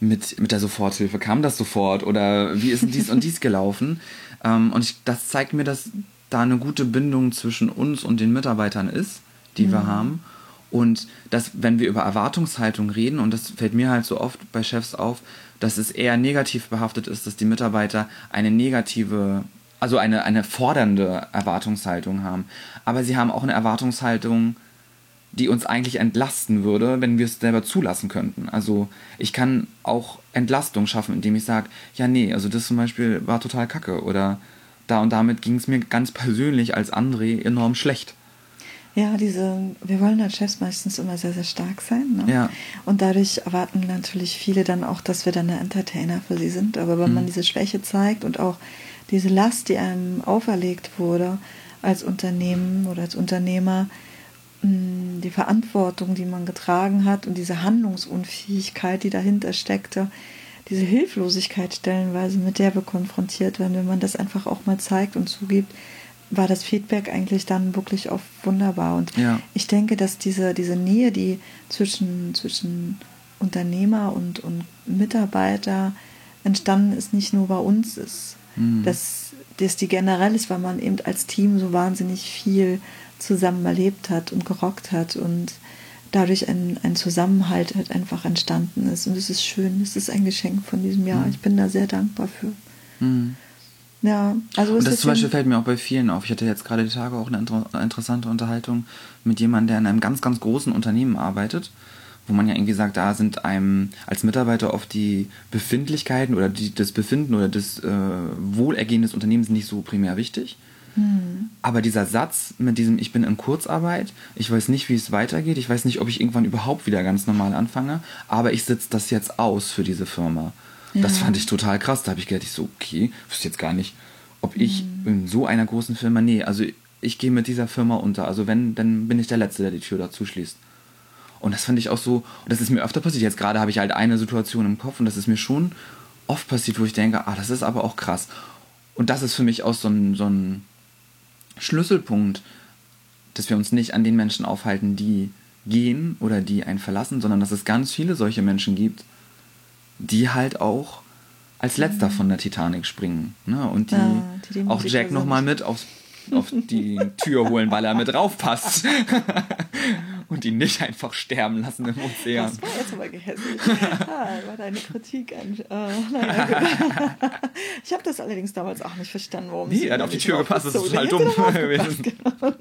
mit, mit der Soforthilfe? Kam das sofort oder wie ist denn dies und dies gelaufen? Ähm, und ich, das zeigt mir, dass da eine gute Bindung zwischen uns und den Mitarbeitern ist, die mhm. wir haben. Und dass, wenn wir über Erwartungshaltung reden, und das fällt mir halt so oft bei Chefs auf, dass es eher negativ behaftet ist, dass die Mitarbeiter eine negative also eine, eine fordernde Erwartungshaltung haben. Aber sie haben auch eine Erwartungshaltung, die uns eigentlich entlasten würde, wenn wir es selber zulassen könnten. Also ich kann auch Entlastung schaffen, indem ich sage, ja, nee, also das zum Beispiel war total kacke oder da und damit ging es mir ganz persönlich als André enorm schlecht. Ja, diese, wir wollen als Chefs meistens immer sehr, sehr stark sein. Ne? Ja. Und dadurch erwarten natürlich viele dann auch, dass wir dann der Entertainer für sie sind. Aber wenn Mhm. man diese Schwäche zeigt und auch diese Last, die einem auferlegt wurde als Unternehmen oder als Unternehmer, die Verantwortung, die man getragen hat und diese Handlungsunfähigkeit, die dahinter steckte, diese Hilflosigkeit stellenweise, mit der wir konfrontiert werden, wenn man das einfach auch mal zeigt und zugibt, war das Feedback eigentlich dann wirklich oft wunderbar. Und Ja. ich denke, dass diese, diese Nähe, die zwischen, zwischen Unternehmer und, und Mitarbeiter entstanden ist, nicht nur bei uns ist. Mhm. Dass, dass die generell ist, weil man eben als Team so wahnsinnig viel zusammen erlebt hat und gerockt hat und dadurch ein, ein Zusammenhalt halt einfach entstanden ist. Und es ist schön, es ist ein Geschenk von diesem Jahr. Mhm. Ich bin da sehr dankbar für. Mhm. Ja, also Und das zum Beispiel fällt mir auch bei vielen auf. Ich hatte jetzt gerade die Tage auch eine inter interessante Unterhaltung mit jemandem, der in einem ganz, ganz großen Unternehmen arbeitet, wo man ja irgendwie sagt, da sind einem als Mitarbeiter oft die Befindlichkeiten oder die, das Befinden oder das äh, Wohlergehen des Unternehmens nicht so primär wichtig. Aber dieser Satz mit diesem, ich bin in Kurzarbeit, ich weiß nicht, wie es weitergeht, ich weiß nicht, ob ich irgendwann überhaupt wieder ganz normal anfange, aber ich sitze das jetzt aus für diese Firma. Das Ja. fand ich total krass. Da habe ich gedacht, ich so, okay, wüsste jetzt gar nicht, ob ich in so einer großen Firma, nee, also ich gehe mit dieser Firma unter. Also wenn, dann bin ich der Letzte, der die Tür dazu schließt. Und das fand ich auch so, und das ist mir öfter passiert. Jetzt gerade habe ich halt eine Situation im Kopf und das ist mir schon oft passiert, wo ich denke, ah, das ist aber auch krass. Und das ist für mich auch so ein, so ein Schlüsselpunkt, dass wir uns nicht an den Menschen aufhalten, die gehen oder die einen verlassen, sondern dass es ganz viele solche Menschen gibt, die halt auch als letzter von der Titanic springen. Ne? Und die, Ja, die auch Jack nochmal mit aufs, auf die Tür holen, weil er mit draufpasst. und ihn nicht einfach sterben lassen im Ozean. Das war jetzt aber gehässig. Ah, war deine Kritik an. Äh, naja, gut. ich habe das allerdings damals auch nicht verstanden, warum Nee, sie er hat auf die Tür gepasst, das ist total Nee, dumm gewesen. Genau.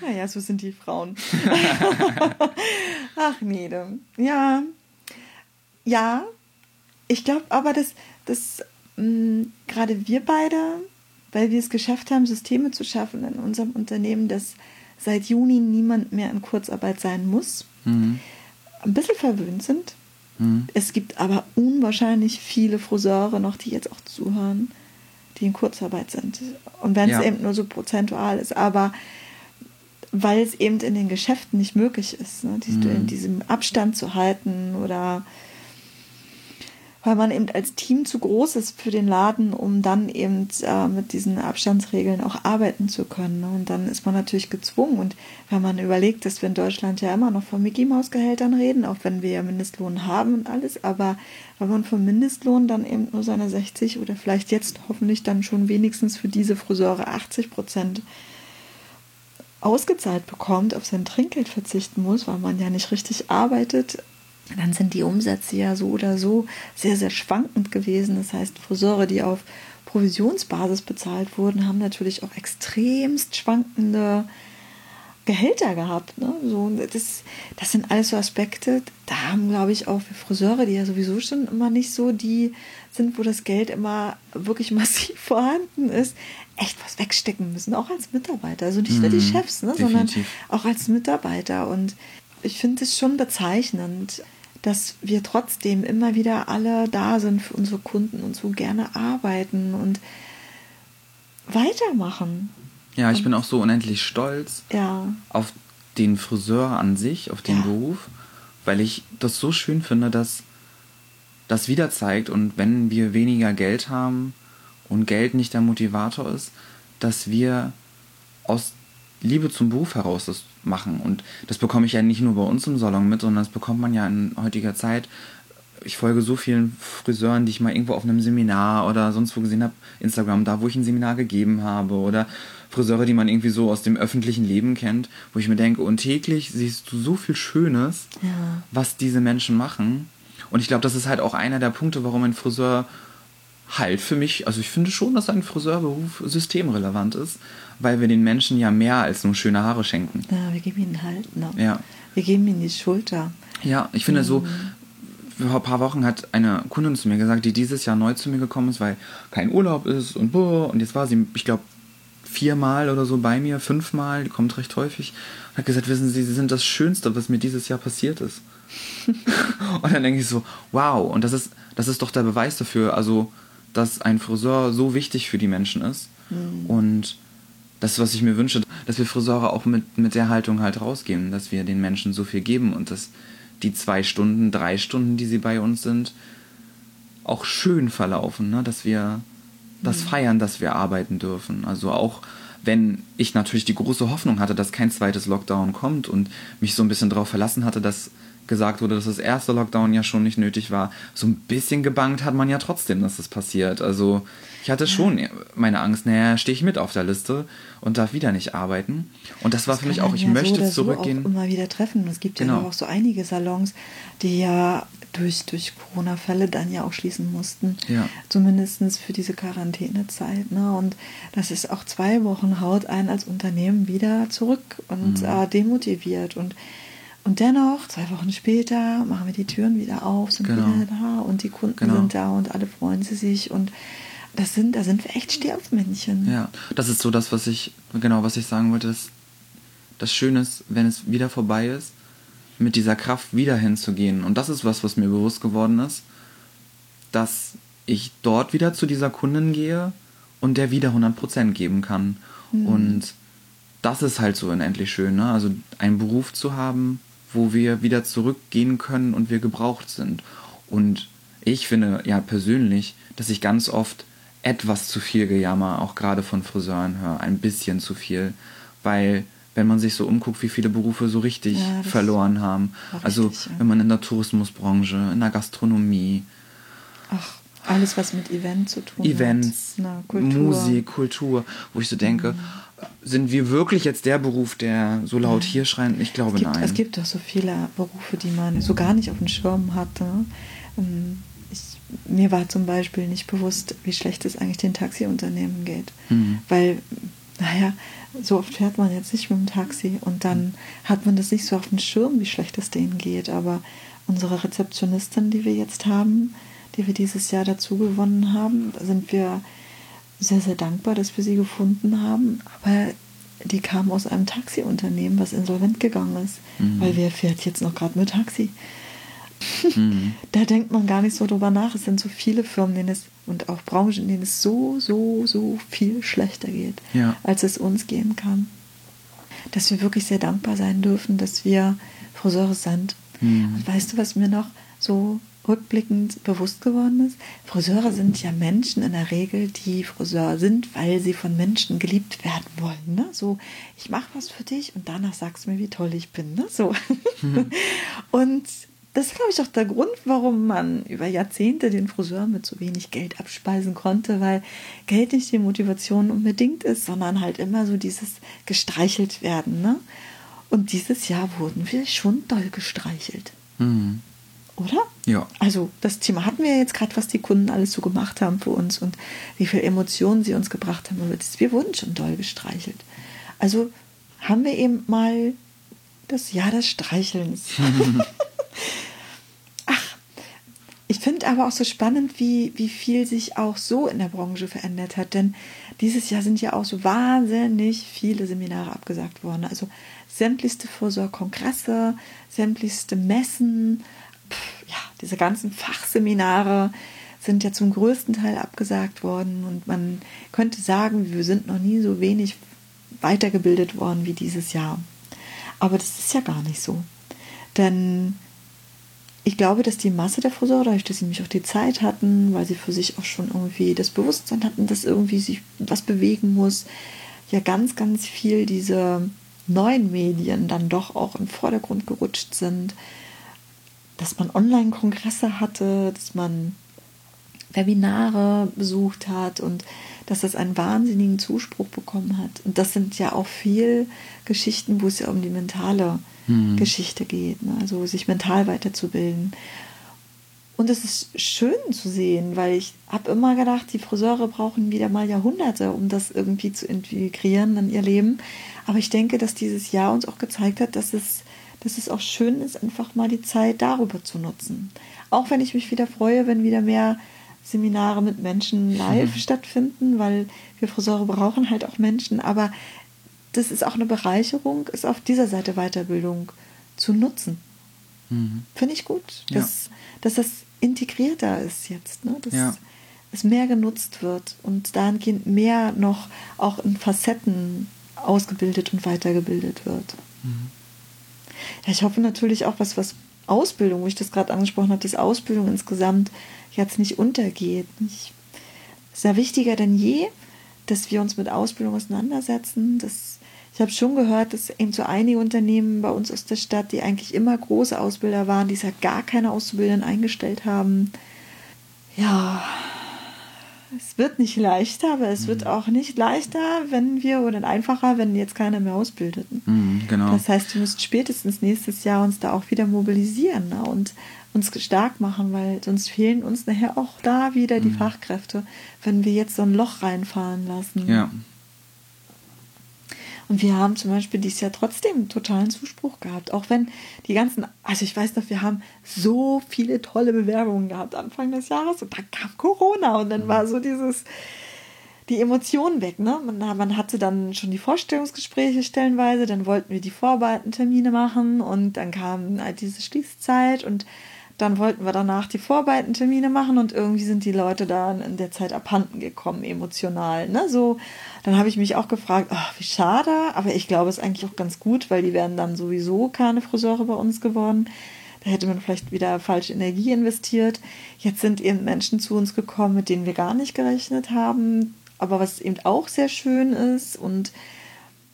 Naja, so sind die Frauen. Ach, Nede. Ja. Ja. Ich glaube aber, dass, dass mh, gerade wir beide, weil wir es geschafft haben, Systeme zu schaffen in unserem Unternehmen, dass seit Juni niemand mehr in Kurzarbeit sein muss, Mhm. ein bisschen verwöhnt sind. Mhm. Es gibt aber unwahrscheinlich viele Friseure noch, die jetzt auch zuhören, die in Kurzarbeit sind. Und wenn Ja. es eben nur so prozentual ist, aber weil es eben in den Geschäften nicht möglich ist, ne, die, Mhm. in diesem Abstand zu halten oder weil man eben als Team zu groß ist für den Laden, um dann eben äh, mit diesen Abstandsregeln auch arbeiten zu können. Ne? Und dann ist man natürlich gezwungen. Und wenn man überlegt, dass wir in Deutschland ja immer noch von Mickey Maus Gehältern reden, auch wenn wir ja Mindestlohn haben und alles, aber wenn man vom Mindestlohn dann eben nur seine 60 oder vielleicht jetzt hoffentlich dann schon wenigstens für diese Friseure 80 Prozent ausgezahlt bekommt, auf sein Trinkgeld verzichten muss, weil man ja nicht richtig arbeitet, dann sind die Umsätze ja so oder so sehr, sehr schwankend gewesen. Das heißt, Friseure, die auf Provisionsbasis bezahlt wurden, haben natürlich auch extremst schwankende Gehälter gehabt. Ne? So, das, das sind alles so Aspekte, da haben, glaube ich, auch Friseure, die ja sowieso schon immer nicht so die sind, wo das Geld immer wirklich massiv vorhanden ist, echt was wegstecken müssen, auch als Mitarbeiter. Also nicht nur die Mhm, Chefs, ne, sondern auch als Mitarbeiter. Und ich finde es schon bezeichnend, dass wir trotzdem immer wieder alle da sind für unsere Kunden und so gerne arbeiten und weitermachen. Ja, ich bin auch so unendlich stolz Ja, auf den Friseur an sich, auf den Ja. Beruf, weil ich das so schön finde, dass das wieder zeigt und wenn wir weniger Geld haben und Geld nicht der Motivator ist, dass wir aus Liebe zum Beruf heraus das machen. Und das bekomme ich ja nicht nur bei uns im Salon mit, sondern das bekommt man ja in heutiger Zeit. Ich folge so vielen Friseuren, die ich mal irgendwo auf einem Seminar oder sonst wo gesehen habe, Instagram, da wo ich ein Seminar gegeben habe oder Friseure, die man irgendwie so aus dem öffentlichen Leben kennt, wo ich mir denke, und täglich siehst du so viel Schönes, Ja. was diese Menschen machen. Und ich glaube, das ist halt auch einer der Punkte, warum ein Friseur halt für mich, also ich finde schon, dass ein Friseurberuf systemrelevant ist, weil wir den Menschen ja mehr als nur schöne Haare schenken. Ja, wir geben ihnen Halt. Ne? Ja. Wir geben ihnen die Schulter. Ja, ich finde so, vor ein paar Wochen hat eine Kundin zu mir gesagt, die dieses Jahr neu zu mir gekommen ist, weil kein Urlaub ist und boah, und jetzt war sie, ich glaube, viermal oder so bei mir, fünfmal, die kommt recht häufig, und hat gesagt, wissen Sie, Sie sind das Schönste, was mir dieses Jahr passiert ist. und dann denke ich so, wow, und das ist, das ist doch der Beweis dafür, also, dass ein Friseur so wichtig für die Menschen ist. Und das was ich mir wünsche, dass wir Friseure auch mit, mit der Haltung halt rausgehen, dass wir den Menschen so viel geben und dass die zwei Stunden, drei Stunden, die sie bei uns sind, auch schön verlaufen, ne? dass wir das feiern, dass wir arbeiten dürfen. Also auch wenn ich natürlich die große Hoffnung hatte, dass kein zweites Lockdown kommt und mich so ein bisschen darauf verlassen hatte, dass gesagt wurde, dass das erste Lockdown ja schon nicht nötig war. So ein bisschen gebangt hat man ja trotzdem, dass das passiert. Also ich hatte schon meine Angst, naja, stehe ich mit auf der Liste und darf wieder nicht arbeiten. Und das war Das für mich auch, ich ja möchte so zurückgehen. So auch immer wieder treffen. Es gibt ja Genau. auch so einige Salons, die ja durch, durch Corona-Fälle dann ja auch schließen mussten. Ja. Zumindest für diese Quarantänezeit. Ne? Und das ist auch zwei Wochen haut einen als Unternehmen wieder zurück und Mhm. äh, demotiviert. Und, und dennoch, zwei Wochen später, machen wir die Türen wieder auf, sind Genau. wieder da und die Kunden Genau. sind da und alle freuen sie sich. Und das sind, da sind wir echt Sterbmännchen. Ja, das ist so das, was ich, genau, was ich sagen wollte, dass das Schöne ist, wenn es wieder vorbei ist, mit dieser Kraft wieder hinzugehen. Und das ist was, was mir bewusst geworden ist, dass ich dort wieder zu dieser Kundin gehe und der wieder 100% geben kann. Und das ist halt so unendlich schön, ne? Also einen Beruf zu haben, wo wir wieder zurückgehen können und wir gebraucht sind. Und ich finde ja persönlich, dass ich ganz oft etwas zu viel Gejammer, auch gerade von Friseuren höre, ein bisschen zu viel, weil wenn man sich so umguckt, wie viele Berufe so richtig Ja, verloren haben. Also richtig, ja. wenn man in der Tourismusbranche, in der Gastronomie, Ach, alles, was mit Event zu tun Events, hat. Na, Kultur. Mhm. Musik, Kultur, wo ich so denke, sind wir wirklich jetzt der Beruf, der so laut hier schreit? Ich glaube Es gibt, nein. es gibt doch so viele Berufe, die man so gar nicht auf dem Schirm hatte. Ähm, Ich, mir war zum Beispiel nicht bewusst, wie schlecht es eigentlich den Taxiunternehmen geht. Mhm. Weil, naja, so oft fährt man jetzt nicht mit dem Taxi und dann hat man das nicht so auf dem Schirm, wie schlecht es denen geht. Aber unsere Rezeptionistin, die wir jetzt haben, die wir dieses Jahr dazu gewonnen haben, sind wir sehr, sehr dankbar, dass wir sie gefunden haben. Aber die kam aus einem Taxiunternehmen, was insolvent gegangen ist. Mhm. Weil wer fährt jetzt noch gerade mit Taxi? Mhm. Da denkt man gar nicht so drüber nach. Es sind so viele Firmen denen es, und auch Branchen, in denen es so, so, so viel schlechter geht, Ja. als es uns gehen kann. Dass wir wirklich sehr dankbar sein dürfen, dass wir Friseure sind. Mhm. Und weißt du, was mir noch so rückblickend bewusst geworden ist? Friseure sind ja Menschen in der Regel, die Friseur sind, weil sie von Menschen geliebt werden wollen. Ne? So, ich mache was für dich und danach sagst du mir, wie toll ich bin. Ne? So. und das ist, glaube ich, auch der Grund, warum man über Jahrzehnte den Friseur mit so wenig Geld abspeisen konnte, weil Geld nicht die Motivation unbedingt ist, sondern halt immer so dieses gestreichelt werden. Ne? Und dieses Jahr wurden wir schon doll gestreichelt, Mhm. oder? Ja. Also das Thema hatten wir jetzt gerade, was die Kunden alles so gemacht haben für uns und wie viel Emotionen sie uns gebracht haben. Wir wurden schon doll gestreichelt. Also haben wir eben mal das Jahr des Streichelns. Ich finde aber auch so spannend, wie, wie viel sich auch so in der Branche verändert hat. Denn dieses Jahr sind ja auch so wahnsinnig viele Seminare abgesagt worden. Also sämtlichste Vorsorgkongresse, sämtlichste Messen, pff, ja, diese ganzen Fachseminare sind ja zum größten Teil abgesagt worden. Und man könnte sagen, wir sind noch nie so wenig weitergebildet worden wie dieses Jahr. Aber das ist ja gar nicht so. Denn ich glaube, dass die Masse der Friseure, dadurch, dass sie nämlich auch die Zeit hatten, weil sie für sich auch schon irgendwie das Bewusstsein hatten, dass irgendwie sich was bewegen muss, ja ganz, ganz viel diese neuen Medien dann doch auch im Vordergrund gerutscht sind, dass man Online-Kongresse hatte, dass man Webinare besucht hat und dass das einen wahnsinnigen Zuspruch bekommen hat. Und das sind ja auch viel Geschichten, wo es ja um die mentale Mhm. Geschichte geht, ne? also sich mental weiterzubilden. Und es ist schön zu sehen, weil ich habe immer gedacht, die Friseure brauchen wieder mal Jahrhunderte, um das irgendwie zu integrieren in ihr Leben. Aber ich denke, dass dieses Jahr uns auch gezeigt hat, dass es, dass es auch schön ist, einfach mal die Zeit darüber zu nutzen. Auch wenn ich mich wieder freue, wenn wieder mehr Seminare mit Menschen live mhm. stattfinden, weil wir Friseure brauchen halt auch Menschen. Aber das ist auch eine Bereicherung, ist auf dieser Seite Weiterbildung zu nutzen. Mhm. Finde ich gut, dass, ja. dass das integrierter ist jetzt, ne? dass ja. es mehr genutzt wird und dahingehend mehr noch auch in Facetten ausgebildet und weitergebildet wird. Mhm. Ja, ich hoffe natürlich auch, was, was Ausbildung, wo ich das gerade angesprochen habe, dass Ausbildung insgesamt jetzt nicht untergeht. Es ist ja wichtiger denn je, dass wir uns mit Ausbildung auseinandersetzen, dass ich habe schon gehört, dass eben so einige Unternehmen bei uns aus der Stadt, die eigentlich immer große Ausbilder waren, die ja gar keine Auszubildenden eingestellt haben. Ja, es wird nicht leichter, aber es mhm. wird auch nicht leichter, wenn wir oder einfacher, wenn jetzt keiner mehr ausbildet. Mhm, genau. Das heißt, wir müssen spätestens nächstes Jahr uns da auch wieder mobilisieren ne? und uns stark machen, weil sonst fehlen uns nachher auch da wieder die mhm. Fachkräfte, wenn wir jetzt so ein Loch reinfahren lassen. Ja. Und wir haben zum Beispiel dieses Jahr trotzdem totalen Zuspruch gehabt. Auch wenn die ganzen, also ich weiß noch, wir haben so viele tolle Bewerbungen gehabt Anfang des Jahres und dann kam Corona und dann war so dieses, die Emotionen weg. Ne? Man, man hatte dann schon die Vorstellungsgespräche stellenweise, dann wollten wir die Vorbereitentermine machen und dann kam halt diese Schließzeit und dann wollten wir danach die Vorbereitentermine machen und irgendwie sind die Leute da in der Zeit abhanden gekommen, emotional. Ne? So, dann habe ich mich auch gefragt, ach, wie schade, aber ich glaube, es ist eigentlich auch ganz gut, weil die wären dann sowieso keine Friseure bei uns geworden. Da hätte man vielleicht wieder falsche Energie investiert. Jetzt sind eben Menschen zu uns gekommen, mit denen wir gar nicht gerechnet haben. Aber was eben auch sehr schön ist und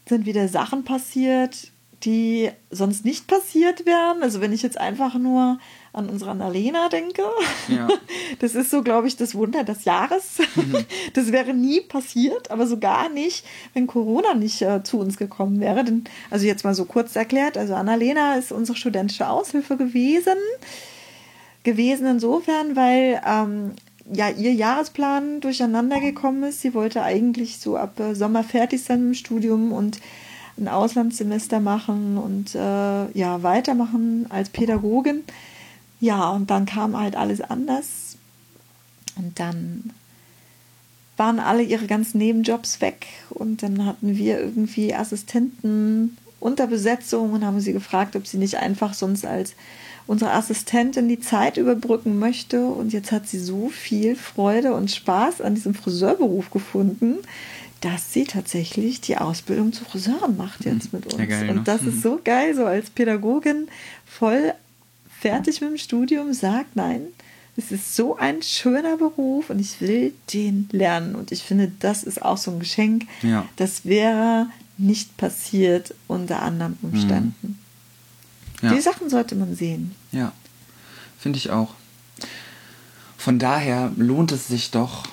sind wieder Sachen passiert, die sonst nicht passiert wären. Also wenn ich jetzt einfach nur an unsere Annalena denke, ja. das ist so, glaube ich, das Wunder des Jahres. Mhm. Das wäre nie passiert, aber so gar nicht, wenn Corona nicht äh, zu uns gekommen wäre. Denn, also jetzt mal so kurz erklärt, also Annalena ist unsere studentische Aushilfe gewesen. Gewesen insofern, weil ähm, ja, ihr Jahresplan durcheinander gekommen ist. Sie wollte eigentlich so ab äh, Sommer fertig sein im Studium und ein Auslandssemester machen und äh, ja, weitermachen als Pädagogin. Ja, und dann kam halt alles anders. Und dann waren alle ihre ganzen Nebenjobs weg und dann hatten wir irgendwie Assistenten unter Besetzung und haben sie gefragt, ob sie nicht einfach sonst als unsere Assistentin die Zeit überbrücken möchte. Und jetzt hat sie so viel Freude und Spaß an diesem Friseurberuf gefunden, dass sie tatsächlich die Ausbildung zur Friseurin macht jetzt mit uns. Ja, geil, ne? Und das ist mhm. so geil, so als Pädagogin voll fertig mit dem Studium, sagt, nein, es ist so ein schöner Beruf und ich will den lernen. Und ich finde, das ist auch so ein Geschenk. Ja. Das wäre nicht passiert unter anderen Umständen. Mhm. Ja. Die Sachen sollte man sehen. Ja, finde ich auch. Von daher lohnt es sich doch,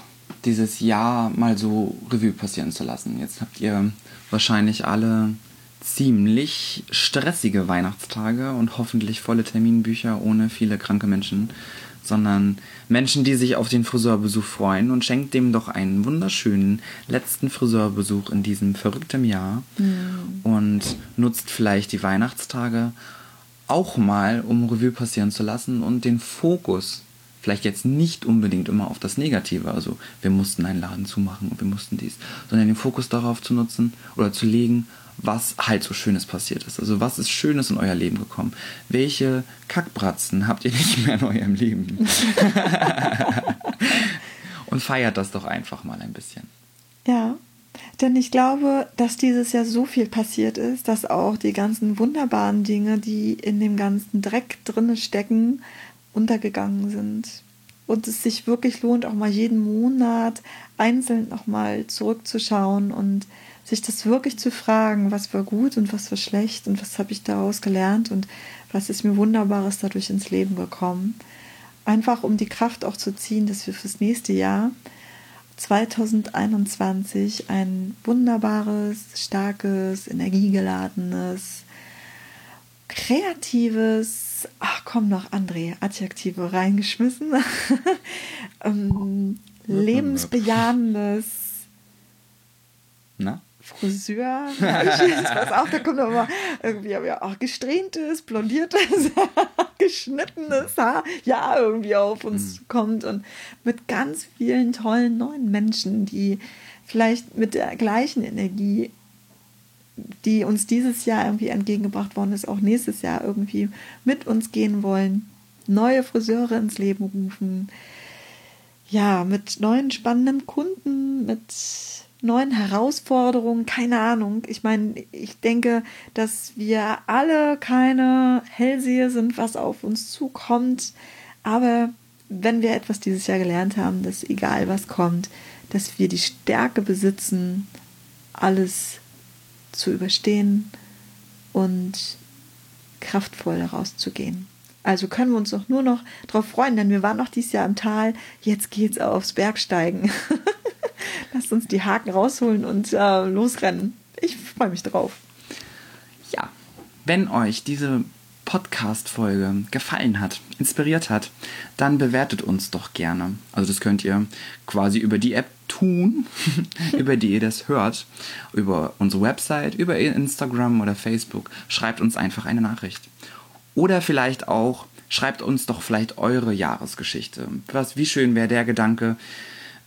dieses Jahr mal so Revue passieren zu lassen. Jetzt habt ihr wahrscheinlich alle ziemlich stressige Weihnachtstage und hoffentlich volle Terminbücher ohne viele kranke Menschen, sondern Menschen, die sich auf den Friseurbesuch freuen und schenkt dem doch einen wunderschönen letzten Friseurbesuch in diesem verrückten Jahr mhm. und nutzt vielleicht die Weihnachtstage auch mal, um Revue passieren zu lassen und den Fokus vielleicht jetzt nicht unbedingt immer auf das Negative, also wir mussten einen Laden zumachen und wir mussten dies, sondern den Fokus darauf zu nutzen oder zu legen, was halt so Schönes passiert ist. Also was ist Schönes in euer Leben gekommen? Welche Kackbratzen habt ihr nicht mehr in eurem Leben? und feiert das doch einfach mal ein bisschen. Ja, denn ich glaube, dass dieses Jahr so viel passiert ist, dass auch die ganzen wunderbaren Dinge, die in dem ganzen Dreck drinne stecken, untergegangen sind. Und es sich wirklich lohnt, auch mal jeden Monat einzeln nochmal zurückzuschauen und sich das wirklich zu fragen, was war gut und was war schlecht und was habe ich daraus gelernt und was ist mir Wunderbares dadurch ins Leben gekommen. Einfach um die Kraft auch zu ziehen, dass wir fürs nächste Jahr 2021 ein wunderbares, starkes, energiegeladenes, kreatives, ach komm noch, André, Adjektive reingeschmissen, ähm, lebensbejahendes Na? Friseur. Ja, ich weiß auch, da kommt aber irgendwie aber ja auch gesträhntes, blondiertes, geschnittenes Haar, ja, irgendwie auf uns mhm. kommt und mit ganz vielen tollen neuen Menschen, die vielleicht mit der gleichen Energie, die uns dieses Jahr irgendwie entgegengebracht worden ist, auch nächstes Jahr irgendwie mit uns gehen wollen, neue Friseure ins Leben rufen, ja, mit neuen spannenden Kunden, mit neuen Herausforderungen, keine Ahnung. Ich meine, ich denke, dass wir alle keine Hellseher sind, was auf uns zukommt. Aber wenn wir etwas dieses Jahr gelernt haben, dass egal was kommt, dass wir die Stärke besitzen, alles zu überstehen und kraftvoll rauszugehen. Also können wir uns doch nur noch darauf freuen, denn wir waren noch dieses Jahr im Tal, jetzt geht's aufs Bergsteigen. Lasst uns die Haken rausholen und äh, losrennen. Ich freue mich drauf. Ja, wenn euch diese Podcast-Folge gefallen hat, inspiriert hat, dann bewertet uns doch gerne. Also das könnt ihr quasi über die App tun, über die ihr das hört, über unsere Website, über Instagram oder Facebook. Schreibt uns einfach eine Nachricht. Oder vielleicht auch, schreibt uns doch vielleicht eure Jahresgeschichte. Was, wie schön wäre der Gedanke,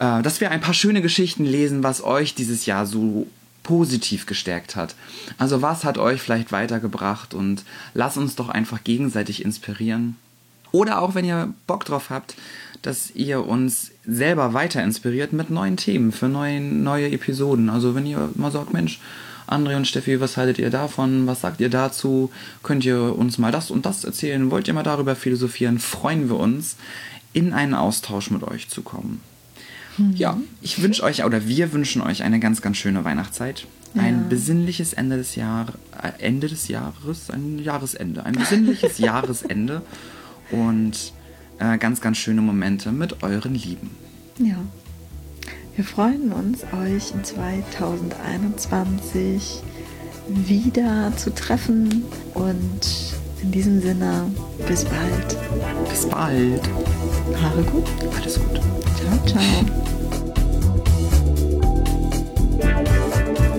äh, dass wir ein paar schöne Geschichten lesen, was euch dieses Jahr so positiv gestärkt hat. Also was hat euch vielleicht weitergebracht und lasst uns doch einfach gegenseitig inspirieren. Oder auch wenn ihr Bock drauf habt, dass ihr uns selber weiter inspiriert mit neuen Themen für neue, neue Episoden. Also wenn ihr mal sagt, Mensch, André und Steffi, was haltet ihr davon? Was sagt ihr dazu? Könnt ihr uns mal das und das erzählen? Wollt ihr mal darüber philosophieren? Freuen wir uns, in einen Austausch mit euch zu kommen. Mhm. Ja, ich wünsche euch oder wir wünschen euch eine ganz, ganz schöne Weihnachtszeit. Ja. Ein besinnliches Ende des Jahres, äh, Ende des Jahres, ein Jahresende, ein besinnliches Jahresende und äh, ganz, ganz schöne Momente mit euren Lieben. Ja. Wir freuen uns, euch in 2021 wieder zu treffen und in diesem Sinne, bis bald. Bis bald. Haare gut. Alles gut. Ciao, ciao.